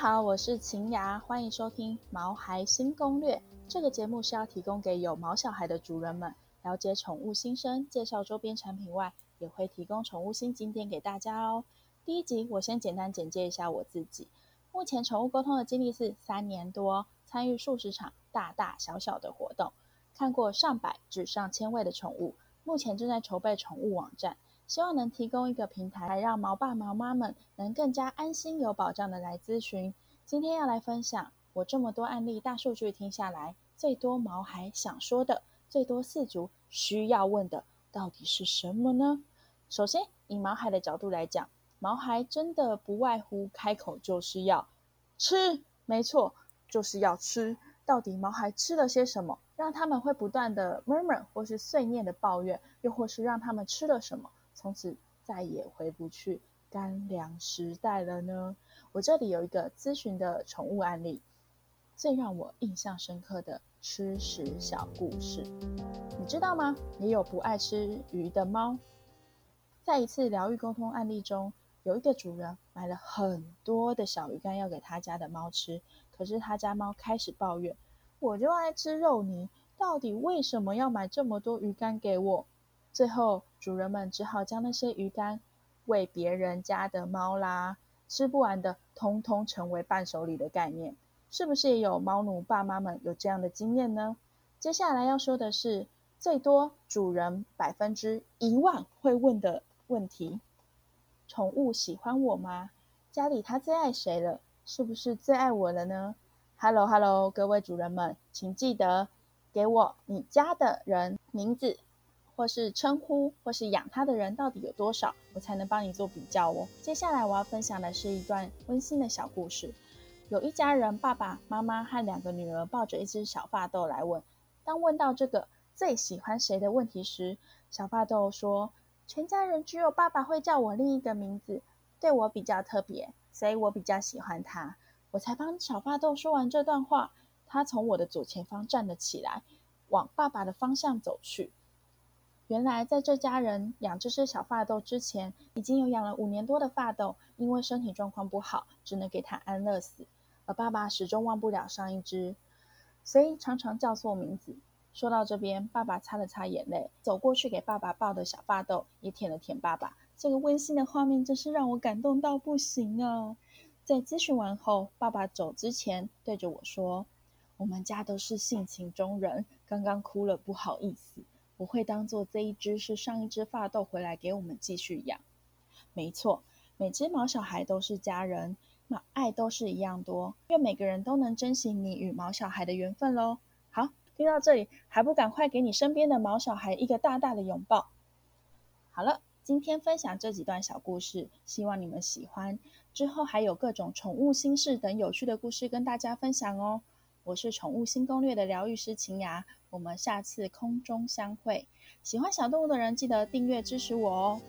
好，我是晴雅，欢迎收听《毛孩新攻略》。这个节目是要提供给有毛小孩的主人们了解宠物新生、介绍周边产品外，也会提供宠物新景点给大家哦。第一集，我先简单简介一下我自己。目前宠物沟通的经历是三年多，参与数十场大大小小的活动，看过上百至上千位的宠物。目前正在筹备宠物网站。希望能提供一个平台，来让毛爸毛妈们能更加安心、有保障的来咨询。今天要来分享我这么多案例大数据听下来，最多毛孩想说的，最多四足需要问的，到底是什么呢？首先，以毛孩的角度来讲，毛孩真的不外乎开口就是要吃，没错，就是要吃。到底毛孩吃了些什么，让他们会不断的 murmur 或是碎念的抱怨，又或是让他们吃了什么？从此再也回不去干粮时代了呢。我这里有一个咨询的宠物案例，最让我印象深刻的吃食小故事，你知道吗？也有不爱吃鱼的猫。在一次疗愈沟通案例中，有一个主人买了很多的小鱼干要给他家的猫吃，可是他家猫开始抱怨：“我就爱吃肉泥，到底为什么要买这么多鱼干给我？”最后，主人们只好将那些鱼干喂别人家的猫啦，吃不完的通通成为伴手礼的概念，是不是也有猫奴爸妈们有这样的经验呢？接下来要说的是，最多主人百分之一万会问的问题：宠物喜欢我吗？家里它最爱谁了？是不是最爱我了呢？Hello Hello，各位主人们，请记得给我你家的人名字。或是称呼，或是养它的人到底有多少，我才能帮你做比较哦。接下来我要分享的是一段温馨的小故事。有一家人，爸爸妈妈和两个女儿抱着一只小发豆来问。当问到这个最喜欢谁的问题时，小发豆说：“全家人只有爸爸会叫我另一个名字，对我比较特别，所以我比较喜欢他。”我才帮小发豆说完这段话，他从我的左前方站了起来，往爸爸的方向走去。原来，在这家人养这只小发豆之前，已经有养了五年多的发豆，因为身体状况不好，只能给它安乐死。而爸爸始终忘不了上一只，所以常常叫错名字。说到这边，爸爸擦了擦眼泪，走过去给爸爸抱的小发豆也舔了舔爸爸。这个温馨的画面真是让我感动到不行啊！在咨询完后，爸爸走之前对着我说：“我们家都是性情中人，刚刚哭了，不好意思。”不会当做这一只是上一只发豆回来给我们继续养。没错，每只毛小孩都是家人，那爱都是一样多。愿每个人都能珍惜你与毛小孩的缘分喽。好，听到这里还不赶快给你身边的毛小孩一个大大的拥抱？好了，今天分享这几段小故事，希望你们喜欢。之后还有各种宠物心事等有趣的故事跟大家分享哦。我是宠物新攻略的疗愈师晴雅。我们下次空中相会。喜欢小动物的人，记得订阅支持我哦。